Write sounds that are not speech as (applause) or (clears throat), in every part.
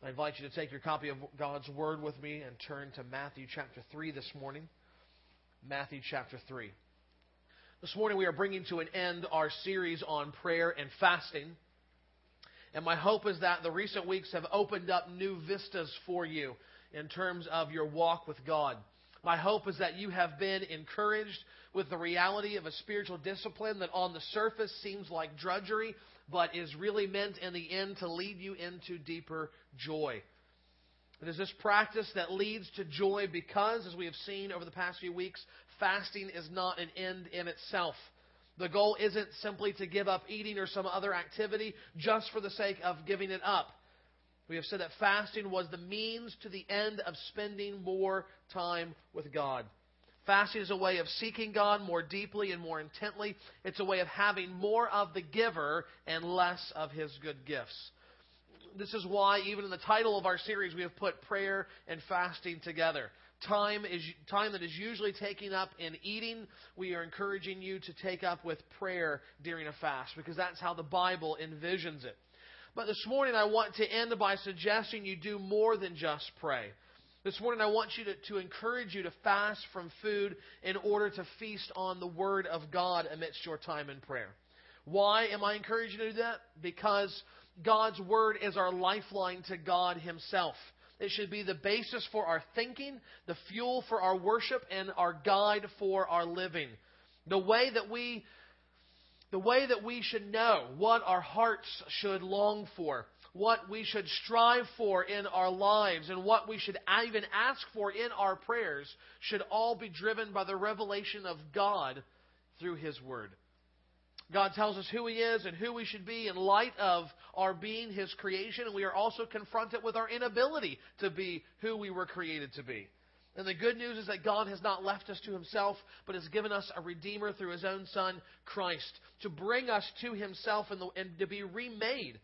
I invite you to take your copy of God's Word with me and turn to Matthew chapter 3 this morning. Matthew chapter 3. This morning we are bringing to an end our series on prayer and fasting. And my hope is that the recent weeks have opened up new vistas for you in terms of your walk with God. My hope is that you have been encouraged with the reality of a spiritual discipline that on the surface seems like drudgery, but is really meant in the end to lead you into deeper joy. It is this practice that leads to joy because, as we have seen over the past few weeks, fasting is not an end in itself. The goal isn't simply to give up eating or some other activity just for the sake of giving it up. We have said that fasting was the means to the end of spending more time with God. Fasting is a way of seeking God more deeply and more intently. It's a way of having more of the giver and less of his good gifts. This is why, even in the title of our series, we have put prayer and fasting together. Time is time that is usually taken up in eating. We are encouraging you to take up with prayer during a fast because that's how the Bible envisions it. But this morning, I want to end by suggesting you do more than just pray. This morning, I want you to, to encourage you to fast from food in order to feast on the Word of God amidst your time in prayer. Why am I encouraging you to do that? Because God's Word is our lifeline to God Himself. It should be the basis for our thinking, the fuel for our worship, and our guide for our living. The way that we the way that we should know what our hearts should long for what we should strive for in our lives and what we should even ask for in our prayers should all be driven by the revelation of God through His Word. God tells us who He is and who we should be in light of our being His creation, and we are also confronted with our inability to be who we were created to be. And the good news is that God has not left us to Himself, but has given us a Redeemer through His own Son, Christ, to bring us to Himself and, the, and to be remade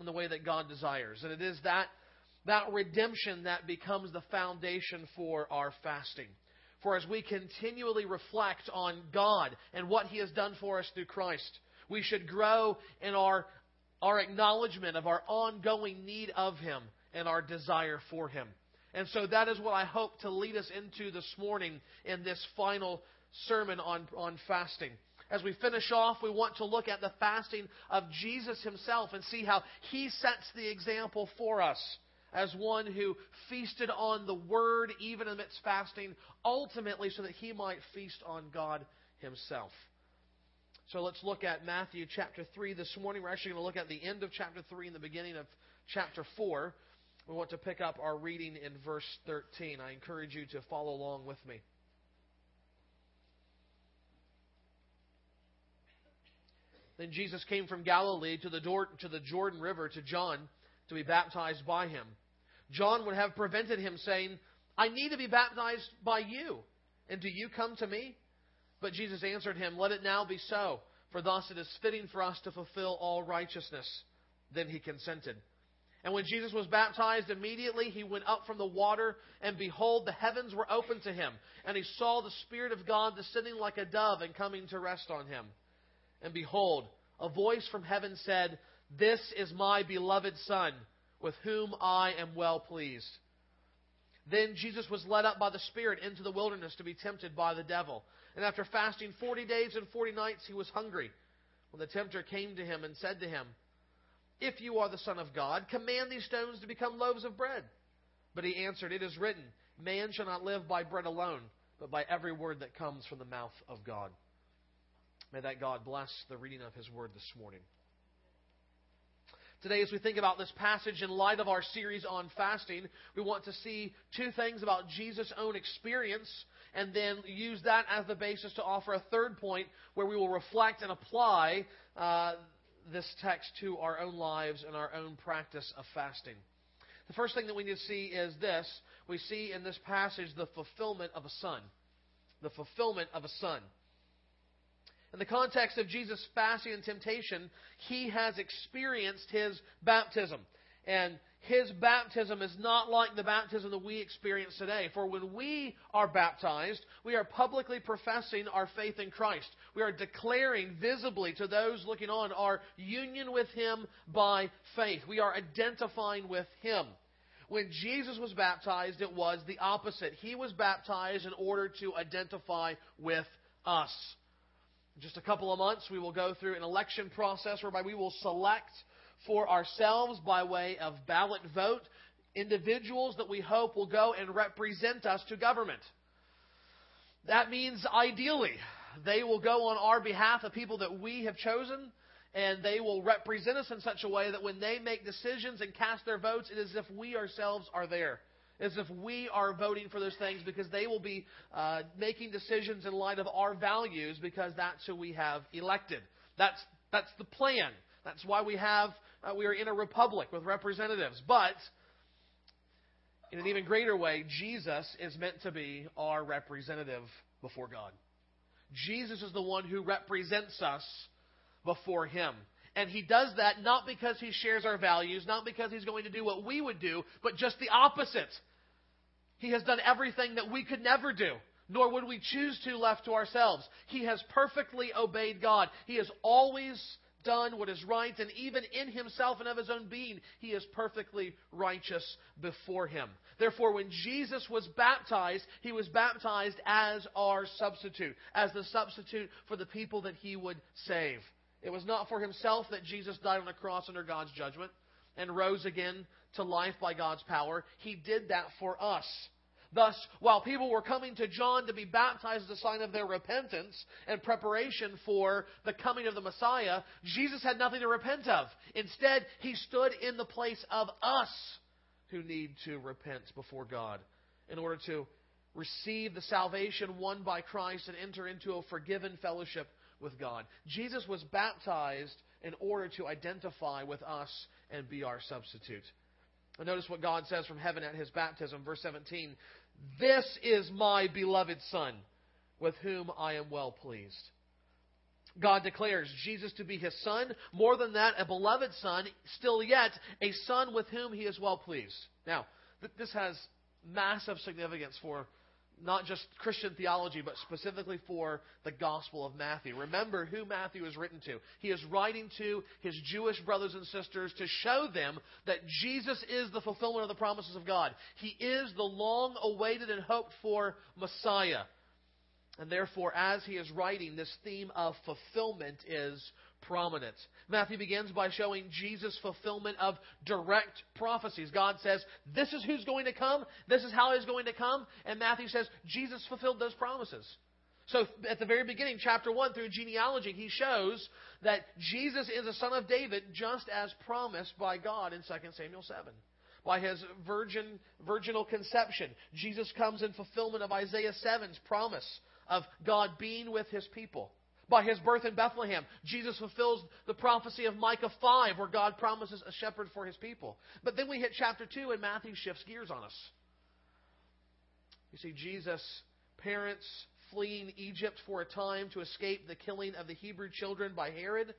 in the way that God desires. And it is that, that redemption that becomes the foundation for our fasting. For as we continually reflect on God and what He has done for us through Christ, we should grow in our, our acknowledgement of our ongoing need of Him and our desire for Him. And so that is what I hope to lead us into this morning in this final sermon on, on fasting as we finish off, we want to look at the fasting of Jesus himself and see how he sets the example for us as one who feasted on the Word even amidst fasting, ultimately so that he might feast on God himself. So let's look at Matthew chapter 3 this morning. We're actually going to look at the end of chapter 3 and the beginning of chapter 4. We want to pick up our reading in verse 13. I encourage you to follow along with me. Then Jesus came from Galilee to the, to the Jordan River to John to be baptized by him. John would have prevented him, saying, I need to be baptized by you, and do you come to me? But Jesus answered him, Let it now be so, for thus it is fitting for us to fulfill all righteousness. Then he consented. And when Jesus was baptized, immediately he went up from the water, and behold, the heavens were opened to him, and he saw the Spirit of God descending like a dove and coming to rest on him. And behold, a voice from heaven said, This is my beloved Son, with whom I am well pleased. Then Jesus was led up by the Spirit into the wilderness to be tempted by the devil. And after fasting forty days and forty nights, he was hungry. When the tempter came to him and said to him, If you are the Son of God, command these stones to become loaves of bread. But he answered, It is written, Man shall not live by bread alone, but by every word that comes from the mouth of God. May that God bless the reading of His Word this morning. Today, as we think about this passage in light of our series on fasting, we want to see two things about Jesus' own experience and then use that as the basis to offer a third point where we will reflect and apply uh, this text to our own lives and our own practice of fasting. The first thing that we need to see is this we see in this passage the fulfillment of a son. The fulfillment of a son. In the context of Jesus' fasting and temptation, he has experienced his baptism. And his baptism is not like the baptism that we experience today. For when we are baptized, we are publicly professing our faith in Christ. We are declaring visibly to those looking on our union with him by faith. We are identifying with him. When Jesus was baptized, it was the opposite. He was baptized in order to identify with us. Just a couple of months, we will go through an election process whereby we will select for ourselves by way of ballot vote individuals that we hope will go and represent us to government. That means ideally, they will go on our behalf, the people that we have chosen, and they will represent us in such a way that when they make decisions and cast their votes, it is as if we ourselves are there. As if we are voting for those things because they will be uh, making decisions in light of our values because that's who we have elected. That's, that's the plan. That's why we have uh, we are in a republic with representatives. But in an even greater way, Jesus is meant to be our representative before God. Jesus is the one who represents us before Him. And He does that not because He shares our values, not because He's going to do what we would do, but just the opposite. He has done everything that we could never do, nor would we choose to left to ourselves. He has perfectly obeyed God. He has always done what is right, and even in himself and of his own being, he is perfectly righteous before him. Therefore, when Jesus was baptized, he was baptized as our substitute, as the substitute for the people that he would save. It was not for himself that Jesus died on the cross under God's judgment and rose again to life by God's power. He did that for us. Thus, while people were coming to John to be baptized as a sign of their repentance and preparation for the coming of the Messiah, Jesus had nothing to repent of. Instead, he stood in the place of us who need to repent before God in order to receive the salvation won by Christ and enter into a forgiven fellowship with God. Jesus was baptized in order to identify with us and be our substitute. And notice what God says from heaven at his baptism, verse 17 This is my beloved Son, with whom I am well pleased. God declares Jesus to be his son. More than that, a beloved son, still yet, a son with whom he is well pleased. Now, th- this has massive significance for not just Christian theology, but specifically for the Gospel of Matthew. Remember who Matthew is written to. He is writing to his Jewish brothers and sisters to show them that Jesus is the fulfillment of the promises of God. He is the long awaited and hoped for Messiah. And therefore, as he is writing, this theme of fulfillment is prominent. Matthew begins by showing Jesus' fulfillment of direct prophecies. God says, This is who's going to come, this is how he's going to come. And Matthew says, Jesus fulfilled those promises. So at the very beginning, chapter 1, through genealogy, he shows that Jesus is a son of David just as promised by God in 2 Samuel 7 by his virgin, virginal conception. Jesus comes in fulfillment of Isaiah 7's promise of God being with his people by his birth in Bethlehem. Jesus fulfills the prophecy of Micah 5, where God promises a shepherd for his people. But then we hit chapter 2, and Matthew shifts gears on us. You see, Jesus' parents fleeing Egypt for a time to escape the killing of the Hebrew children by Herod,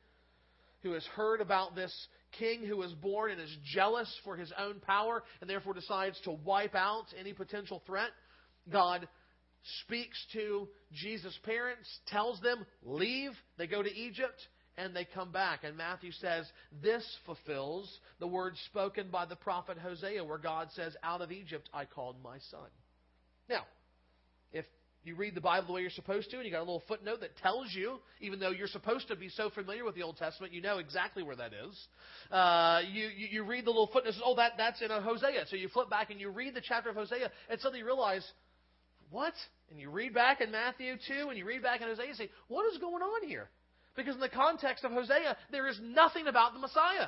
who has heard about this king who was born and is jealous for his own power and therefore decides to wipe out any potential threat. God speaks to Jesus' parents, tells them, leave. They go to Egypt and they come back. And Matthew says, this fulfills the words spoken by the prophet Hosea, where God says, Out of Egypt I called my son. Now, if you read the Bible the way you're supposed to, and you got a little footnote that tells you, even though you're supposed to be so familiar with the Old Testament, you know exactly where that is. Uh, you, you, you read the little footnote, and says, oh, that, that's in Hosea. So you flip back and you read the chapter of Hosea, and suddenly you realize, what? And you read back in Matthew 2 and you read back in Hosea and say, what is going on here? Because in the context of Hosea, there is nothing about the Messiah.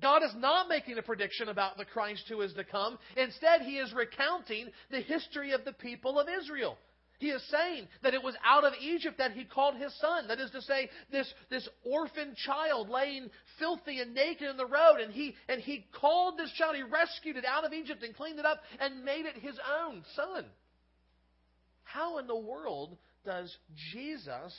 God is not making a prediction about the Christ who is to come. Instead, he is recounting the history of the people of Israel. He is saying that it was out of Egypt that he called his son. That is to say, this, this orphan child laying filthy and naked in the road, and he, and he called this child, he rescued it out of Egypt and cleaned it up and made it his own son. How in the world does Jesus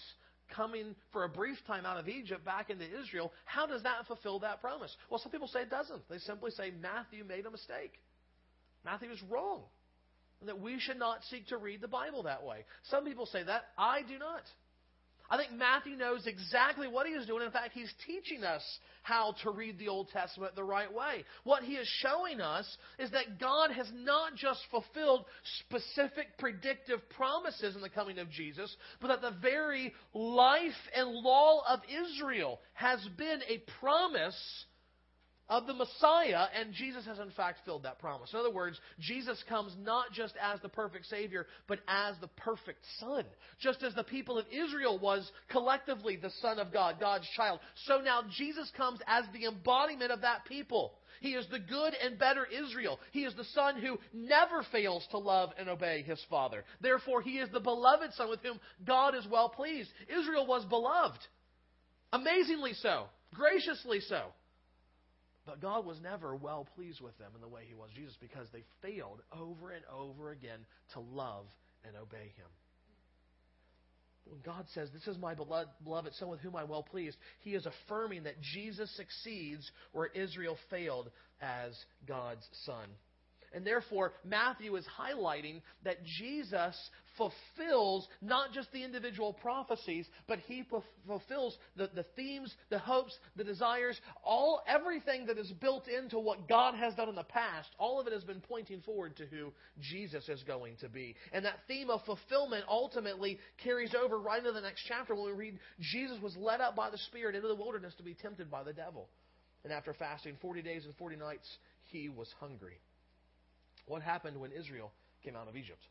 coming for a brief time out of Egypt back into Israel, how does that fulfill that promise? Well, some people say it doesn't. They simply say Matthew made a mistake. Matthew is wrong. And that we should not seek to read the Bible that way. Some people say that. I do not. I think Matthew knows exactly what he is doing. In fact, he's teaching us how to read the Old Testament the right way. What he is showing us is that God has not just fulfilled specific predictive promises in the coming of Jesus, but that the very life and law of Israel has been a promise of the Messiah, and Jesus has in fact filled that promise. In other words, Jesus comes not just as the perfect Savior, but as the perfect Son. Just as the people of Israel was collectively the Son of God, God's child, so now Jesus comes as the embodiment of that people. He is the good and better Israel. He is the Son who never fails to love and obey his Father. Therefore, he is the beloved Son with whom God is well pleased. Israel was beloved. Amazingly so. Graciously so. But God was never well pleased with them in the way He was Jesus because they failed over and over again to love and obey Him. When God says, This is my beloved Son with whom I'm well pleased, He is affirming that Jesus succeeds where Israel failed as God's Son. And therefore, Matthew is highlighting that Jesus fulfills not just the individual prophecies, but he fulfills the, the themes, the hopes, the desires, all everything that is built into what God has done in the past. All of it has been pointing forward to who Jesus is going to be. And that theme of fulfillment ultimately carries over right into the next chapter when we read Jesus was led up by the Spirit into the wilderness to be tempted by the devil. And after fasting 40 days and 40 nights, he was hungry. What happened when Israel came out of Egypt?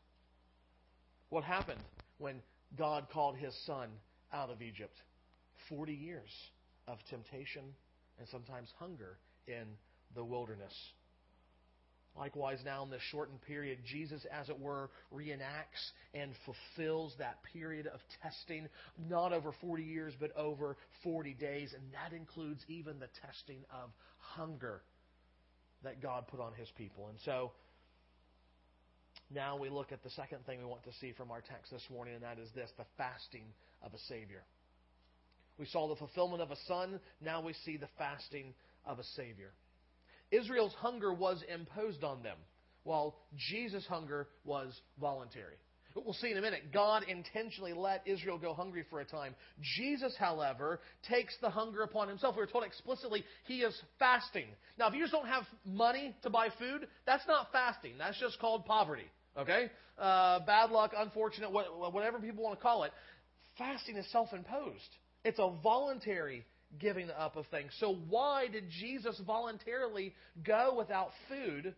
What happened when God called his son out of Egypt? 40 years of temptation and sometimes hunger in the wilderness. Likewise, now in this shortened period, Jesus, as it were, reenacts and fulfills that period of testing, not over 40 years, but over 40 days. And that includes even the testing of hunger that God put on his people. And so, now we look at the second thing we want to see from our text this morning, and that is this the fasting of a Savior. We saw the fulfillment of a son, now we see the fasting of a Savior. Israel's hunger was imposed on them, while Jesus' hunger was voluntary. But we'll see in a minute. God intentionally let Israel go hungry for a time. Jesus, however, takes the hunger upon himself. We are told explicitly he is fasting. Now, if you just don't have money to buy food, that's not fasting. That's just called poverty. Okay? Uh, bad luck, unfortunate, whatever people want to call it. Fasting is self imposed, it's a voluntary giving up of things. So, why did Jesus voluntarily go without food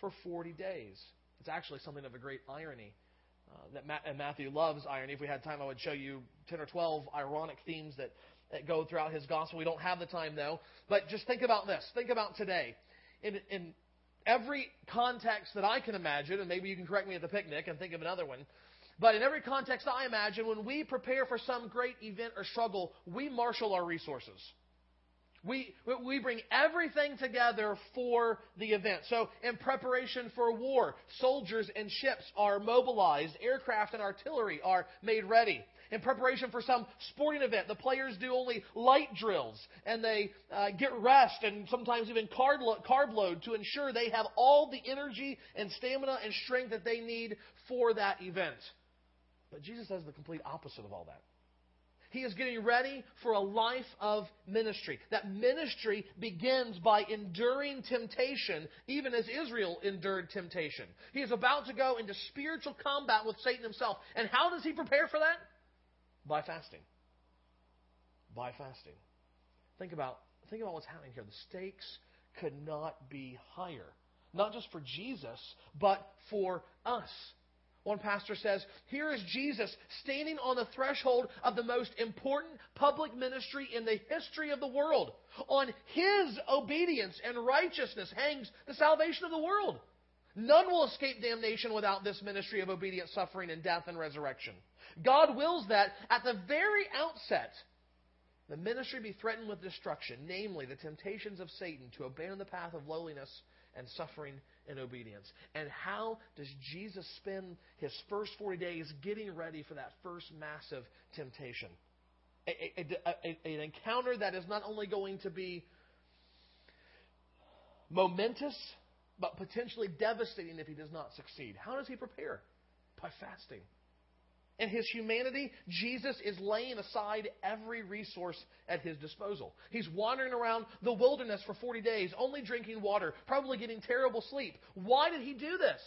for 40 days? It's actually something of a great irony. Uh, that Ma- and Matthew loves irony. If we had time, I would show you 10 or 12 ironic themes that, that go throughout his gospel. We don't have the time, though. But just think about this. Think about today. In, in every context that I can imagine, and maybe you can correct me at the picnic and think of another one, but in every context I imagine, when we prepare for some great event or struggle, we marshal our resources. We, we bring everything together for the event. So, in preparation for war, soldiers and ships are mobilized, aircraft and artillery are made ready. In preparation for some sporting event, the players do only light drills and they uh, get rest and sometimes even carb, lo- carb load to ensure they have all the energy and stamina and strength that they need for that event. But Jesus does the complete opposite of all that. He is getting ready for a life of ministry. That ministry begins by enduring temptation, even as Israel endured temptation. He is about to go into spiritual combat with Satan himself. And how does he prepare for that? By fasting. By fasting. Think about, think about what's happening here. The stakes could not be higher. Not just for Jesus, but for us. One pastor says, Here is Jesus standing on the threshold of the most important public ministry in the history of the world. On his obedience and righteousness hangs the salvation of the world. None will escape damnation without this ministry of obedient suffering, and death and resurrection. God wills that at the very outset, the ministry be threatened with destruction, namely the temptations of Satan to abandon the path of lowliness and suffering and obedience. And how does Jesus spend his first 40 days getting ready for that first massive temptation? A, a, a, an encounter that is not only going to be momentous, but potentially devastating if he does not succeed. How does he prepare? By fasting. And his humanity, Jesus is laying aside every resource at his disposal. He's wandering around the wilderness for 40 days, only drinking water, probably getting terrible sleep. Why did he do this?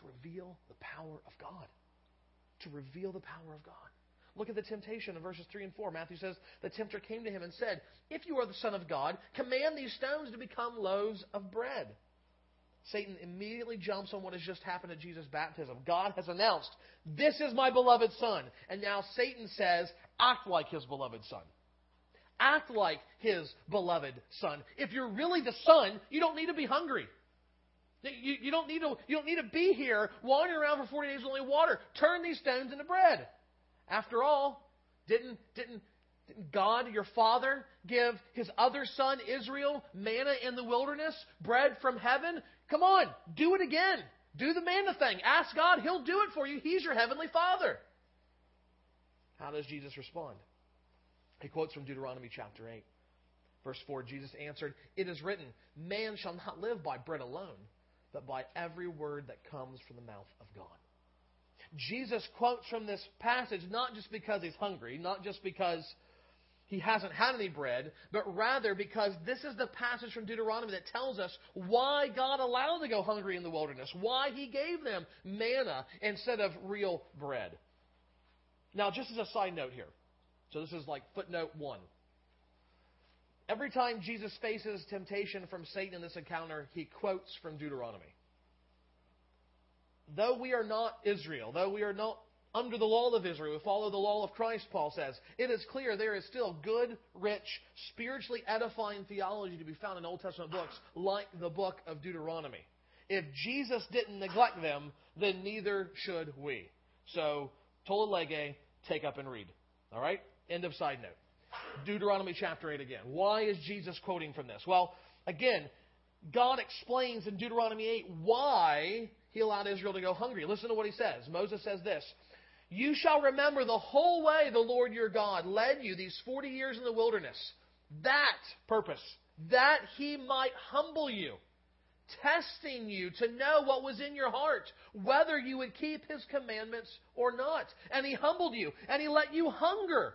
To reveal the power of God. To reveal the power of God. Look at the temptation in verses 3 and 4. Matthew says, The tempter came to him and said, If you are the Son of God, command these stones to become loaves of bread. Satan immediately jumps on what has just happened at Jesus' baptism. God has announced, This is my beloved Son. And now Satan says, Act like his beloved Son. Act like his beloved Son. If you're really the Son, you don't need to be hungry. You, you, don't need to, you don't need to be here wandering around for 40 days with only water. Turn these stones into bread. After all, didn't, didn't, didn't God, your Father, give his other son, Israel, manna in the wilderness, bread from heaven? Come on, do it again. Do the manna thing. Ask God, He'll do it for you. He's your heavenly Father. How does Jesus respond? He quotes from Deuteronomy chapter 8. Verse 4 Jesus answered, It is written, Man shall not live by bread alone, but by every word that comes from the mouth of God. Jesus quotes from this passage not just because he's hungry, not just because he hasn't had any bread, but rather because this is the passage from Deuteronomy that tells us why God allowed them to go hungry in the wilderness, why he gave them manna instead of real bread. Now, just as a side note here, so this is like footnote one. Every time Jesus faces temptation from Satan in this encounter, he quotes from Deuteronomy. Though we are not Israel, though we are not under the law of Israel, we follow the law of Christ, Paul says. It is clear there is still good, rich, spiritually edifying theology to be found in Old Testament books like the book of Deuteronomy. If Jesus didn't neglect them, then neither should we. So, tolle lege, take up and read. All right? End of side note. Deuteronomy chapter 8 again. Why is Jesus quoting from this? Well, again, God explains in Deuteronomy 8 why he allowed Israel to go hungry. Listen to what he says. Moses says this You shall remember the whole way the Lord your God led you these 40 years in the wilderness. That purpose, that he might humble you, testing you to know what was in your heart, whether you would keep his commandments or not. And he humbled you, and he let you hunger.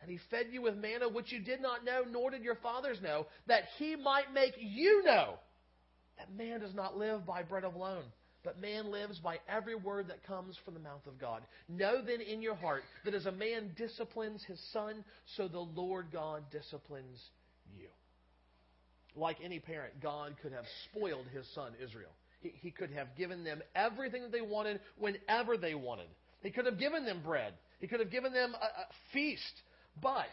And he fed you with manna which you did not know, nor did your fathers know, that he might make you know that man does not live by bread alone but man lives by every word that comes from the mouth of God. Know then in your heart that as a man disciplines his son, so the Lord God disciplines you. Like any parent, God could have spoiled his son Israel. He, he could have given them everything that they wanted whenever they wanted. He could have given them bread. He could have given them a, a feast. But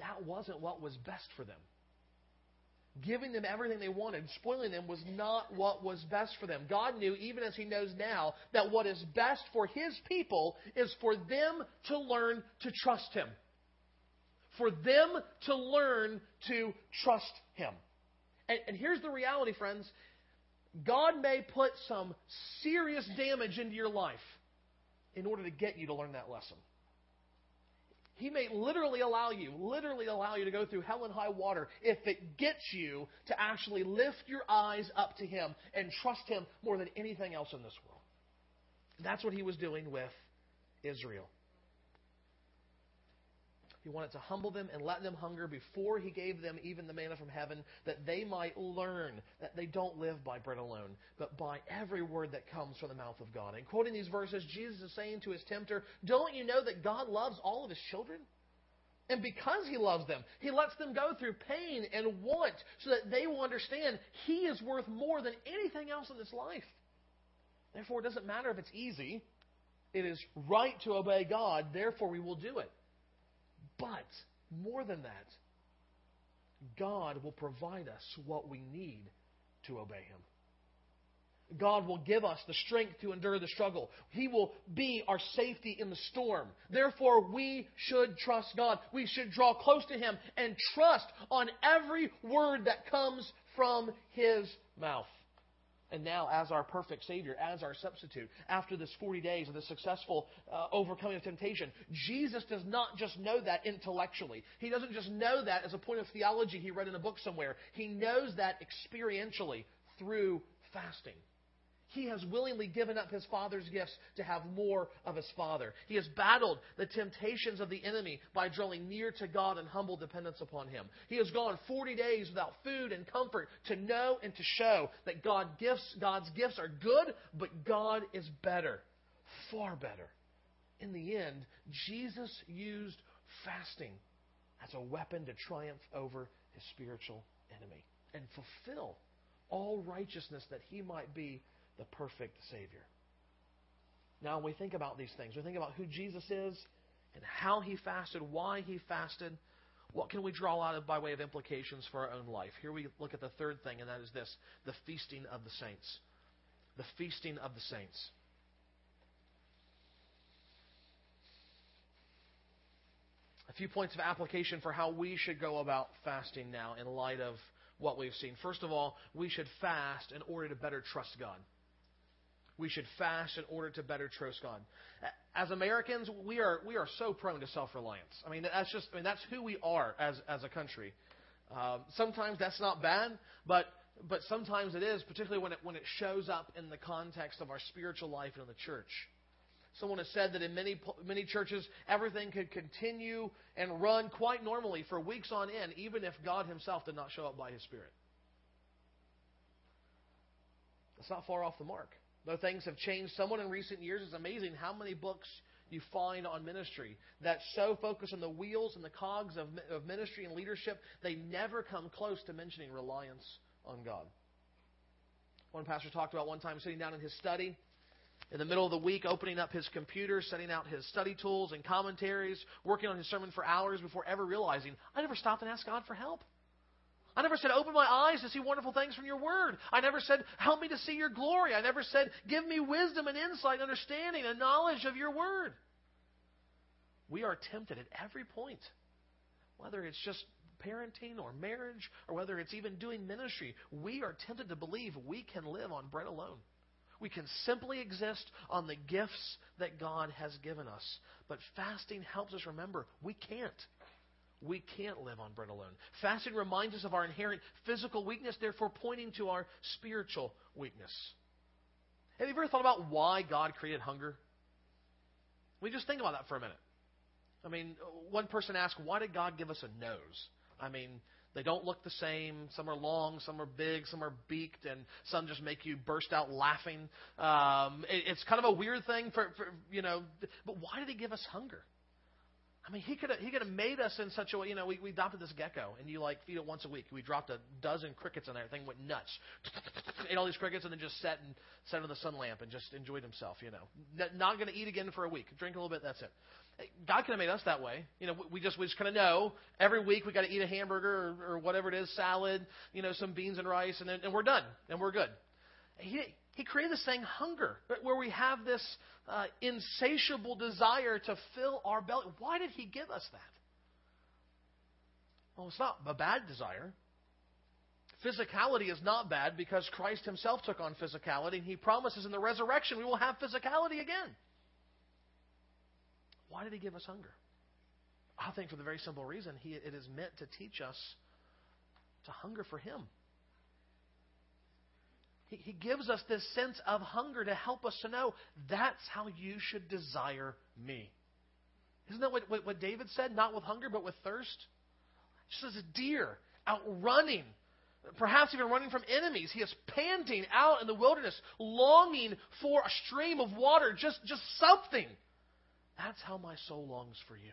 that wasn't what was best for them giving them everything they wanted, spoiling them, was not what was best for them. God knew, even as He knows now, that what is best for His people is for them to learn to trust Him. For them to learn to trust Him. And, and here's the reality, friends God may put some serious damage into your life in order to get you to learn that lesson. He may literally allow you, literally allow you to go through hell and high water if it gets you to actually lift your eyes up to Him and trust Him more than anything else in this world. That's what He was doing with Israel. He wanted to humble them and let them hunger before he gave them even the manna from heaven, that they might learn that they don't live by bread alone, but by every word that comes from the mouth of God. And quoting these verses, Jesus is saying to his tempter, Don't you know that God loves all of his children? And because he loves them, he lets them go through pain and want so that they will understand he is worth more than anything else in this life. Therefore, it doesn't matter if it's easy. It is right to obey God, therefore we will do it. But more than that, God will provide us what we need to obey Him. God will give us the strength to endure the struggle. He will be our safety in the storm. Therefore, we should trust God. We should draw close to Him and trust on every word that comes from His mouth. And now, as our perfect Savior, as our substitute, after this 40 days of the successful uh, overcoming of temptation, Jesus does not just know that intellectually. He doesn't just know that as a point of theology he read in a book somewhere. He knows that experientially through fasting. He has willingly given up his father's gifts to have more of his father. He has battled the temptations of the enemy by drawing near to God in humble dependence upon him. He has gone 40 days without food and comfort to know and to show that God gifts, God's gifts are good, but God is better, far better. In the end, Jesus used fasting as a weapon to triumph over his spiritual enemy and fulfill all righteousness that he might be the perfect Savior. Now, when we think about these things, we think about who Jesus is and how he fasted, why he fasted. What can we draw out of by way of implications for our own life? Here we look at the third thing, and that is this the feasting of the saints. The feasting of the saints. A few points of application for how we should go about fasting now in light of what we've seen. First of all, we should fast in order to better trust God. We should fast in order to better trust God. As Americans, we are we are so prone to self reliance. I mean, that's just I mean that's who we are as as a country. Um, sometimes that's not bad, but but sometimes it is, particularly when it when it shows up in the context of our spiritual life and in the church. Someone has said that in many many churches, everything could continue and run quite normally for weeks on end, even if God Himself did not show up by His Spirit. That's not far off the mark. Though things have changed somewhat in recent years, it's amazing how many books you find on ministry that so focus on the wheels and the cogs of, of ministry and leadership, they never come close to mentioning reliance on God. One pastor talked about one time sitting down in his study in the middle of the week, opening up his computer, setting out his study tools and commentaries, working on his sermon for hours before ever realizing, I never stopped and asked God for help. I never said, open my eyes to see wonderful things from your word. I never said, help me to see your glory. I never said, give me wisdom and insight, understanding, and knowledge of your word. We are tempted at every point, whether it's just parenting or marriage or whether it's even doing ministry. We are tempted to believe we can live on bread alone. We can simply exist on the gifts that God has given us. But fasting helps us remember we can't. We can't live on bread alone. Fasting reminds us of our inherent physical weakness, therefore pointing to our spiritual weakness. Have you ever thought about why God created hunger? We just think about that for a minute. I mean, one person asked, why did God give us a nose? I mean, they don't look the same. Some are long, some are big, some are beaked, and some just make you burst out laughing. Um, it, it's kind of a weird thing for, for, you know, but why did He give us hunger? I mean, he could have he could have made us in such a way. You know, we, we adopted this gecko, and you like feed it once a week. We dropped a dozen crickets in there. The thing went nuts. (laughs) Ate all these crickets, and then just sat and sat under the sun lamp and just enjoyed himself. You know, not going to eat again for a week. Drink a little bit. That's it. God could have made us that way. You know, we just we just kind of know every week we got to eat a hamburger or, or whatever it is, salad, you know, some beans and rice, and then and we're done and we're good. He he created this thing hunger, where we have this uh, insatiable desire to fill our belly. Why did he give us that? Well, it's not a bad desire. Physicality is not bad because Christ himself took on physicality, and he promises in the resurrection we will have physicality again. Why did he give us hunger? I think for the very simple reason he, it is meant to teach us to hunger for him. He, gives us this sense of hunger to help us to know that's how you should desire me. Isn't that what, what, what David said? Not with hunger, but with thirst? Just as a deer out running, perhaps even running from enemies. He is panting out in the wilderness, longing for a stream of water, just, just something that's how my soul longs for you.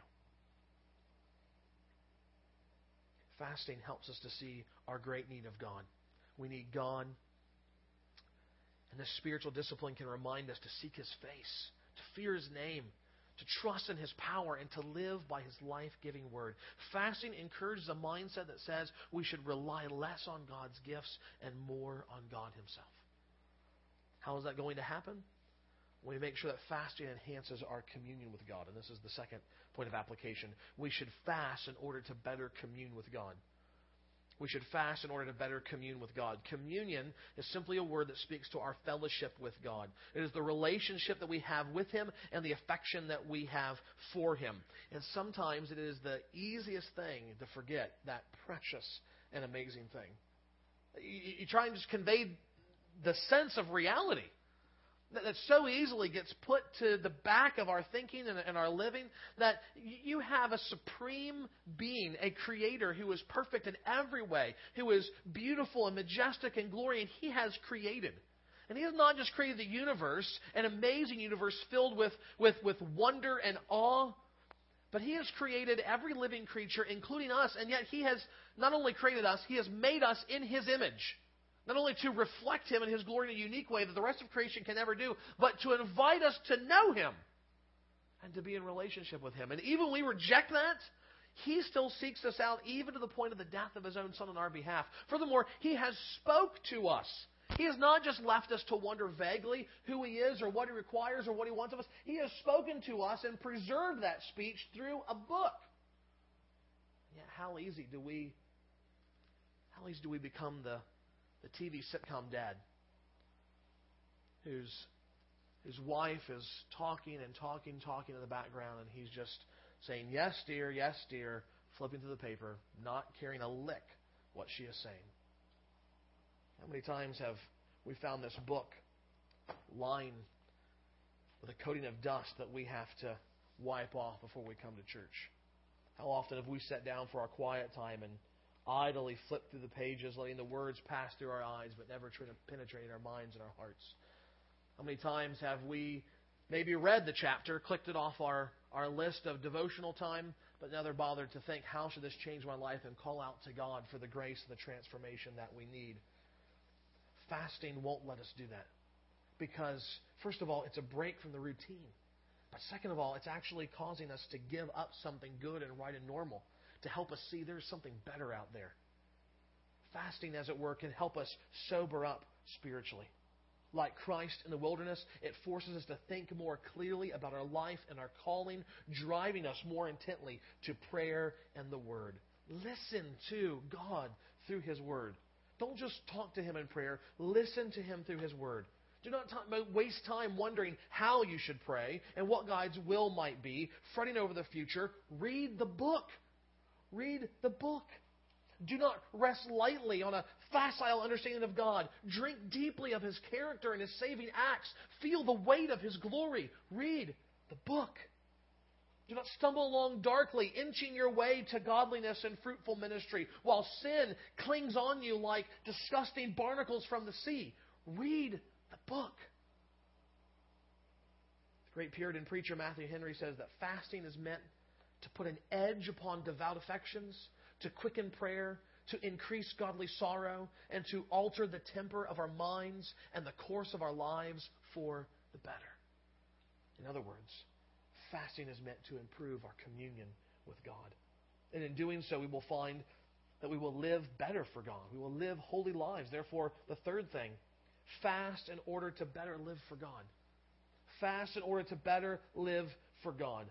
Fasting helps us to see our great need of God. We need God. And this spiritual discipline can remind us to seek His face, to fear His name, to trust in His power, and to live by His life giving word. Fasting encourages a mindset that says we should rely less on God's gifts and more on God Himself. How is that going to happen? we make sure that fasting enhances our communion with God. And this is the second point of application. We should fast in order to better commune with God. We should fast in order to better commune with God. Communion is simply a word that speaks to our fellowship with God. It is the relationship that we have with Him and the affection that we have for Him. And sometimes it is the easiest thing to forget that precious and amazing thing. You, you try and just convey the sense of reality that, that so easily gets put to the back of our thinking and, and our living that you have a supreme being, a creator who is perfect in every way, who is beautiful and majestic in glory, and he has created. And he has not just created the universe, an amazing universe filled with, with, with wonder and awe, but he has created every living creature, including us, and yet he has not only created us, he has made us in his image. Not only to reflect Him and His glory in a unique way that the rest of creation can never do, but to invite us to know Him and to be in relationship with Him. And even when we reject that, He still seeks us out, even to the point of the death of His own Son on our behalf. Furthermore, He has spoke to us. He has not just left us to wonder vaguely who He is or what He requires or what He wants of us. He has spoken to us and preserved that speech through a book. Yet, how easy do we, how easy do we become the the TV sitcom dad whose his wife is talking and talking, talking in the background, and he's just saying, Yes, dear, yes, dear, flipping through the paper, not caring a lick what she is saying. How many times have we found this book lying with a coating of dust that we have to wipe off before we come to church? How often have we sat down for our quiet time and idly flip through the pages, letting the words pass through our eyes, but never trying to penetrate our minds and our hearts? How many times have we maybe read the chapter, clicked it off our, our list of devotional time, but never bothered to think, how should this change my life, and call out to God for the grace and the transformation that we need? Fasting won't let us do that. Because, first of all, it's a break from the routine. But second of all, it's actually causing us to give up something good and right and normal to help us see there's something better out there. Fasting, as it were, can help us sober up spiritually. Like Christ in the wilderness, it forces us to think more clearly about our life and our calling, driving us more intently to prayer and the Word. Listen to God through His Word. Don't just talk to Him in prayer, listen to Him through His Word. Do not waste time wondering how you should pray and what God's will might be, fretting over the future. Read the book. Read the book. Do not rest lightly on a facile understanding of God. Drink deeply of His character and His saving acts. Feel the weight of His glory. Read the book. Do not stumble along darkly, inching your way to godliness and fruitful ministry, while sin clings on you like disgusting barnacles from the sea. Read the book. The great Puritan preacher Matthew Henry says that fasting is meant to put an edge upon devout affections, to quicken prayer, to increase godly sorrow, and to alter the temper of our minds and the course of our lives for the better. In other words, fasting is meant to improve our communion with God. And in doing so, we will find that we will live better for God. We will live holy lives. Therefore, the third thing fast in order to better live for God. Fast in order to better live for God.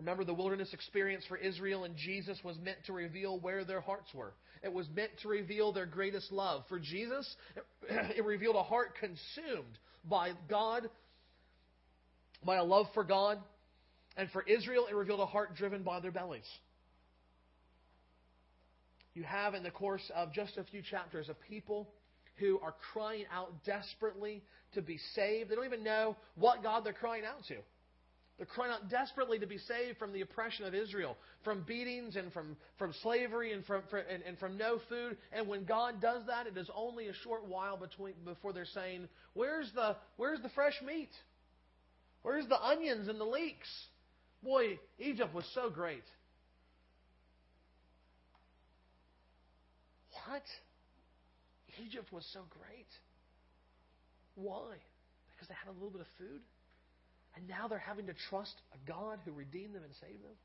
Remember, the wilderness experience for Israel and Jesus was meant to reveal where their hearts were. It was meant to reveal their greatest love. For Jesus, (clears throat) it revealed a heart consumed by God, by a love for God. And for Israel, it revealed a heart driven by their bellies. You have, in the course of just a few chapters, a people who are crying out desperately to be saved. They don't even know what God they're crying out to. They're crying out desperately to be saved from the oppression of Israel, from beatings and from, from slavery and from, from and, and, from no food. And when God does that, it is only a short while between before they're saying, "Where's the Where's the fresh meat? Where's the onions and the leeks?" Boy, Egypt was so great. What? Egypt was so great. Why? Because they had a little bit of food. And now they're having to trust a God who redeemed them and saved them.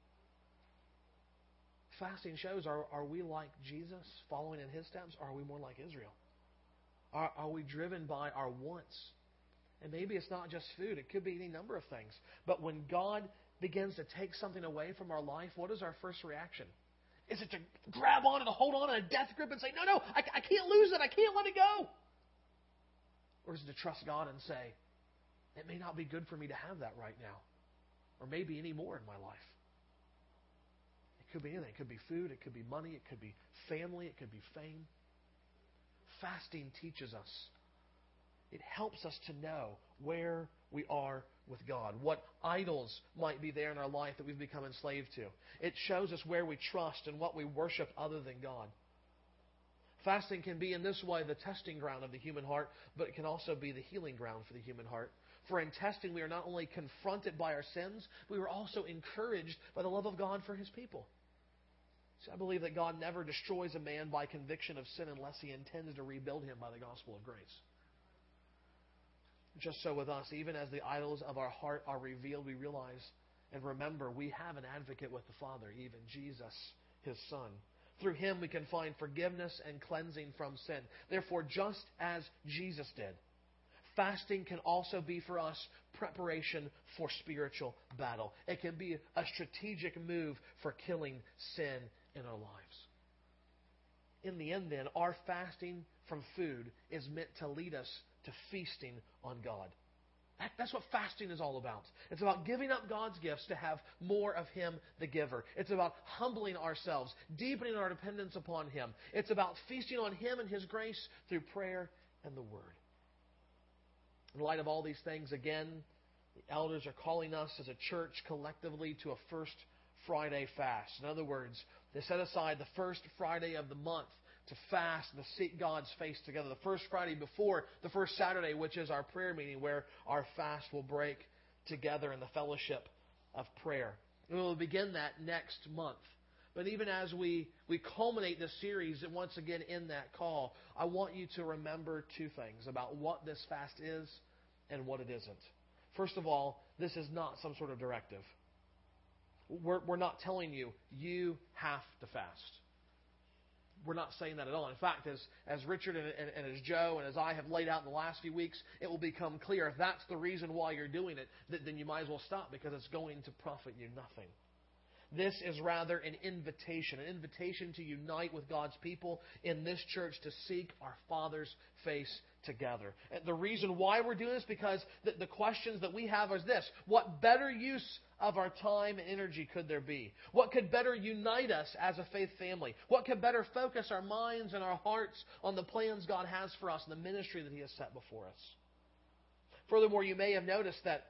Fasting shows are, are we like Jesus, following in his steps, or are we more like Israel? Are, are we driven by our wants? And maybe it's not just food, it could be any number of things. But when God begins to take something away from our life, what is our first reaction? Is it to grab on and hold on in a death grip and say, No, no, I, I can't lose it, I can't let it go? Or is it to trust God and say, it may not be good for me to have that right now, or maybe any more in my life. It could be anything. It could be food, it could be money, it could be family, it could be fame. Fasting teaches us it helps us to know where we are with God, what idols might be there in our life that we've become enslaved to. It shows us where we trust and what we worship other than God. Fasting can be in this way the testing ground of the human heart, but it can also be the healing ground for the human heart. For in testing, we are not only confronted by our sins, we are also encouraged by the love of God for His people. See, I believe that God never destroys a man by conviction of sin unless He intends to rebuild him by the gospel of grace. Just so with us, even as the idols of our heart are revealed, we realize and remember we have an advocate with the Father, even Jesus, His Son. Through Him we can find forgiveness and cleansing from sin. Therefore, just as Jesus did, fasting can also be for us preparation for spiritual battle. It can be a strategic move for killing sin in our lives. In the end, then, our fasting from food is meant to lead us to feasting on God. that's what fasting is all about. It's about giving up God's gifts to have more of Him, the giver. It's about humbling ourselves, deepening our dependence upon Him. It's about feasting on Him and His grace through prayer and the Word. In light of all these things, again, the elders are calling us as a church collectively to a first Friday fast. In other words, they set aside the first Friday of the month to fast and to seek God's face together. The first Friday before the first Saturday, which is our prayer meeting, where our fast will break together in the fellowship of prayer. And we'll begin that next month. But even as we, we culminate this series, and once again in that call, I want you to remember two things about what this fast is and what it isn't. First of all, this is not some sort of directive. We're, we're not telling you, you have to fast we're not saying that at all. In fact, as, as Richard and, and, and, as Joe and as I have laid out in the last few weeks, it will become clear if that's the reason why you're doing it, then you might as well stop because it's going to profit you nothing. This is rather an invitation, an invitation to unite with God's people in this church to seek our Father's face together. And the reason why we're doing this because the, the questions that we have is this: What better use of our time and energy could there be? What could better unite us as a faith family? What could better focus our minds and our hearts on the plans God has for us and the ministry that He has set before us? Furthermore, you may have noticed that,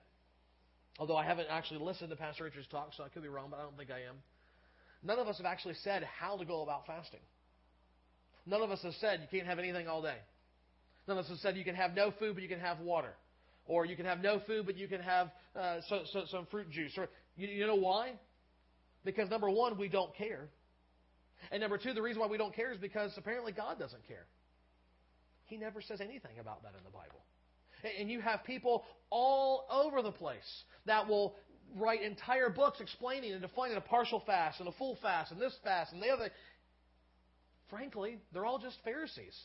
although I haven't actually listened to Pastor Richard's talk, so I could be wrong, but I don't think I am. None of us have actually said how to go about fasting. None of us have said you can't have anything all day. None of us have said you can have no food, but you can have water. Or you can have no food, but you can have uh, so, so, some fruit juice. Or you, you know why? Because number one, we don't care. And number two, the reason why we don't care is because apparently God doesn't care. He never says anything about that in the Bible. And you have people all over the place that will write entire books explaining and defining a partial fast and a full fast and this fast and the other. Frankly, they're all just Pharisees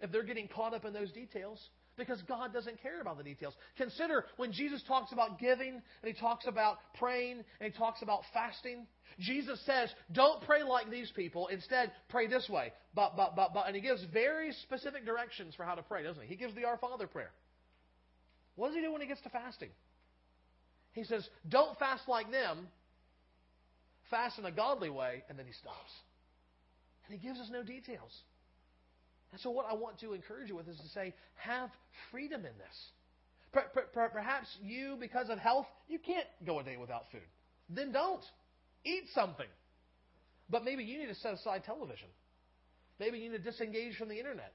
if they're getting caught up in those details because God doesn't care about the details. Consider when Jesus talks about giving and he talks about praying and he talks about fasting. Jesus says, don't pray like these people. Instead, pray this way. But, but, but, but. And he gives very specific directions for how to pray, doesn't he? He gives the Our Father prayer. What does he do when he gets to fasting? He says, don't fast like them. Fast in a godly way. And then he stops. And he gives us no details. And so, what I want to encourage you with is to say, have freedom in this. Perhaps you, because of health, you can't go a day without food. Then don't. Eat something. But maybe you need to set aside television. Maybe you need to disengage from the internet.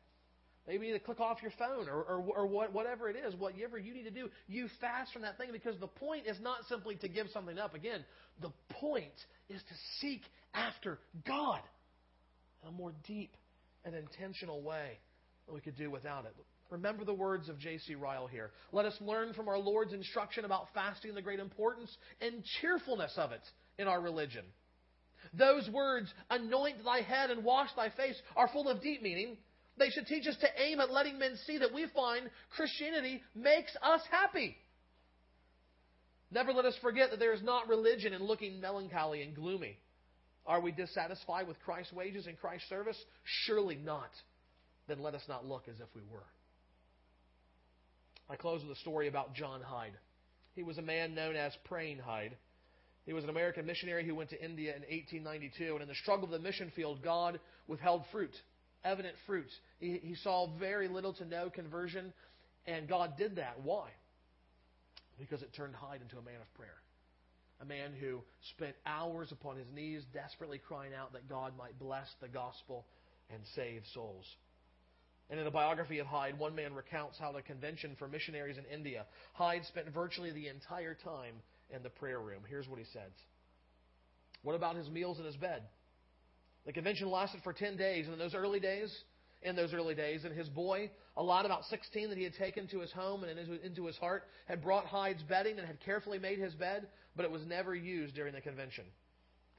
Maybe you need to click off your phone or, or, or what, whatever it is, whatever you need to do. You fast from that thing because the point is not simply to give something up. Again, the point is to seek after God in a more deep and intentional way that we could do without it. Remember the words of J.C. Ryle here. Let us learn from our Lord's instruction about fasting the great importance and cheerfulness of it in our religion. Those words, anoint thy head and wash thy face, are full of deep meaning. They should teach us to aim at letting men see that we find Christianity makes us happy. Never let us forget that there is not religion in looking melancholy and gloomy. Are we dissatisfied with Christ's wages and Christ's service? Surely not. Then let us not look as if we were. I close with a story about John Hyde. He was a man known as Praying Hyde. He was an American missionary who went to India in 1892, and in the struggle of the mission field, God withheld fruit, evident fruits. He, he saw very little to no conversion, And God did that. Why? Because it turned Hyde into a man of prayer. A man who spent hours upon his knees, desperately crying out that God might bless the gospel and save souls. And in the biography of Hyde, one man recounts how the convention for missionaries in India, Hyde spent virtually the entire time in the prayer room. Here's what he says What about his meals and his bed? The convention lasted for 10 days, and in those early days, in those early days, and his boy, a lot about 16 that he had taken to his home and into his heart, had brought Hyde's bedding and had carefully made his bed, but it was never used during the convention.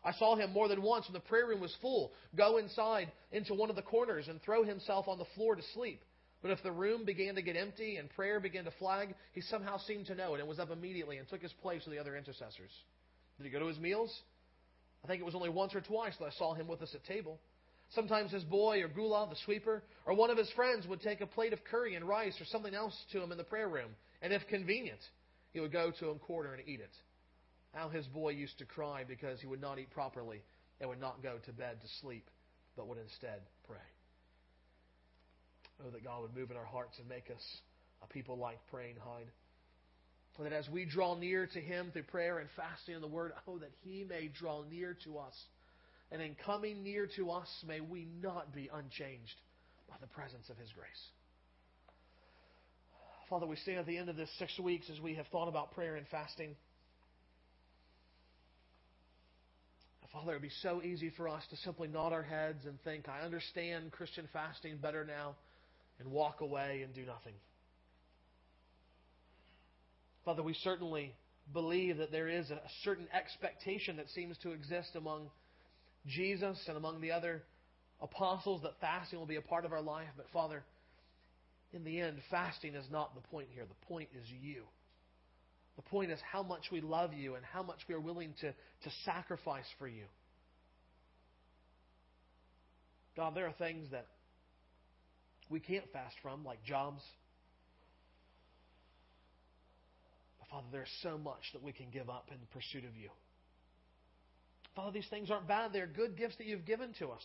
I saw him more than once when the prayer room was full go inside into one of the corners and throw himself on the floor to sleep. But if the room began to get empty and prayer began to flag, he somehow seemed to know it and was up immediately and took his place with the other intercessors. Did he go to his meals? I think it was only once or twice that I saw him with us at table. Sometimes his boy or Gula, the sweeper, or one of his friends would take a plate of curry and rice or something else to him in the prayer room, and if convenient, he would go to a corner and eat it. How his boy used to cry because he would not eat properly and would not go to bed to sleep, but would instead pray. Oh, that God would move in our hearts and make us a people like praying Hyde. And that as we draw near to Him through prayer and fasting in the Word, oh, that He may draw near to us. And in coming near to us, may we not be unchanged by the presence of His grace. Father, we stand at the end of this six weeks as we have thought about prayer and fasting. Father, it would be so easy for us to simply nod our heads and think, I understand Christian fasting better now, and walk away and do nothing. Father, we certainly believe that there is a certain expectation that seems to exist among Jesus and among the other apostles that fasting will be a part of our life. But, Father, in the end, fasting is not the point here. The point is you. The point is how much we love you and how much we are willing to, to sacrifice for you. God, there are things that we can't fast from, like jobs. But Father, there's so much that we can give up in pursuit of you. Father, these things aren't bad. They're good gifts that you've given to us.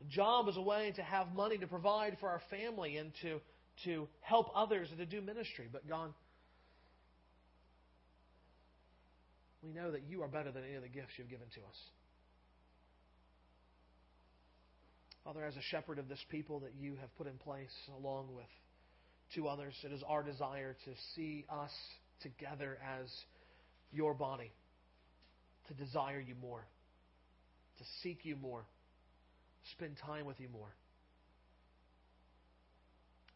A job is a way to have money to provide for our family and to, to help others and to do ministry. But God, we know that you are better than any of the gifts you've given to us. Father, as a shepherd of this people that you have put in place, along with two others, it is our desire to see us together as your body, to desire you more, to seek you more, spend time with you more.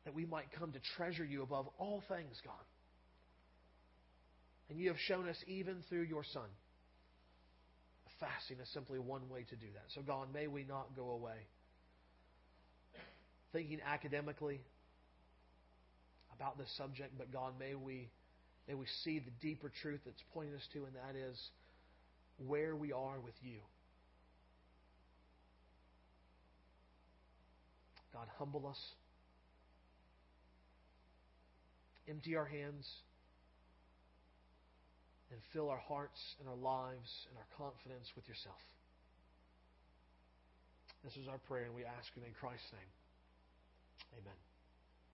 That we might come to treasure you above all things, God. And you have shown us even through your Son. Fasting is simply one way to do that. So, God, may we not go away thinking academically about this subject, but God, may we, may we see the deeper truth that's pointing us to, and that is where we are with you. God, humble us. Empty our hands and fill our hearts and our lives and our confidence with yourself. This is our prayer, and we ask it in Christ's name. Amen.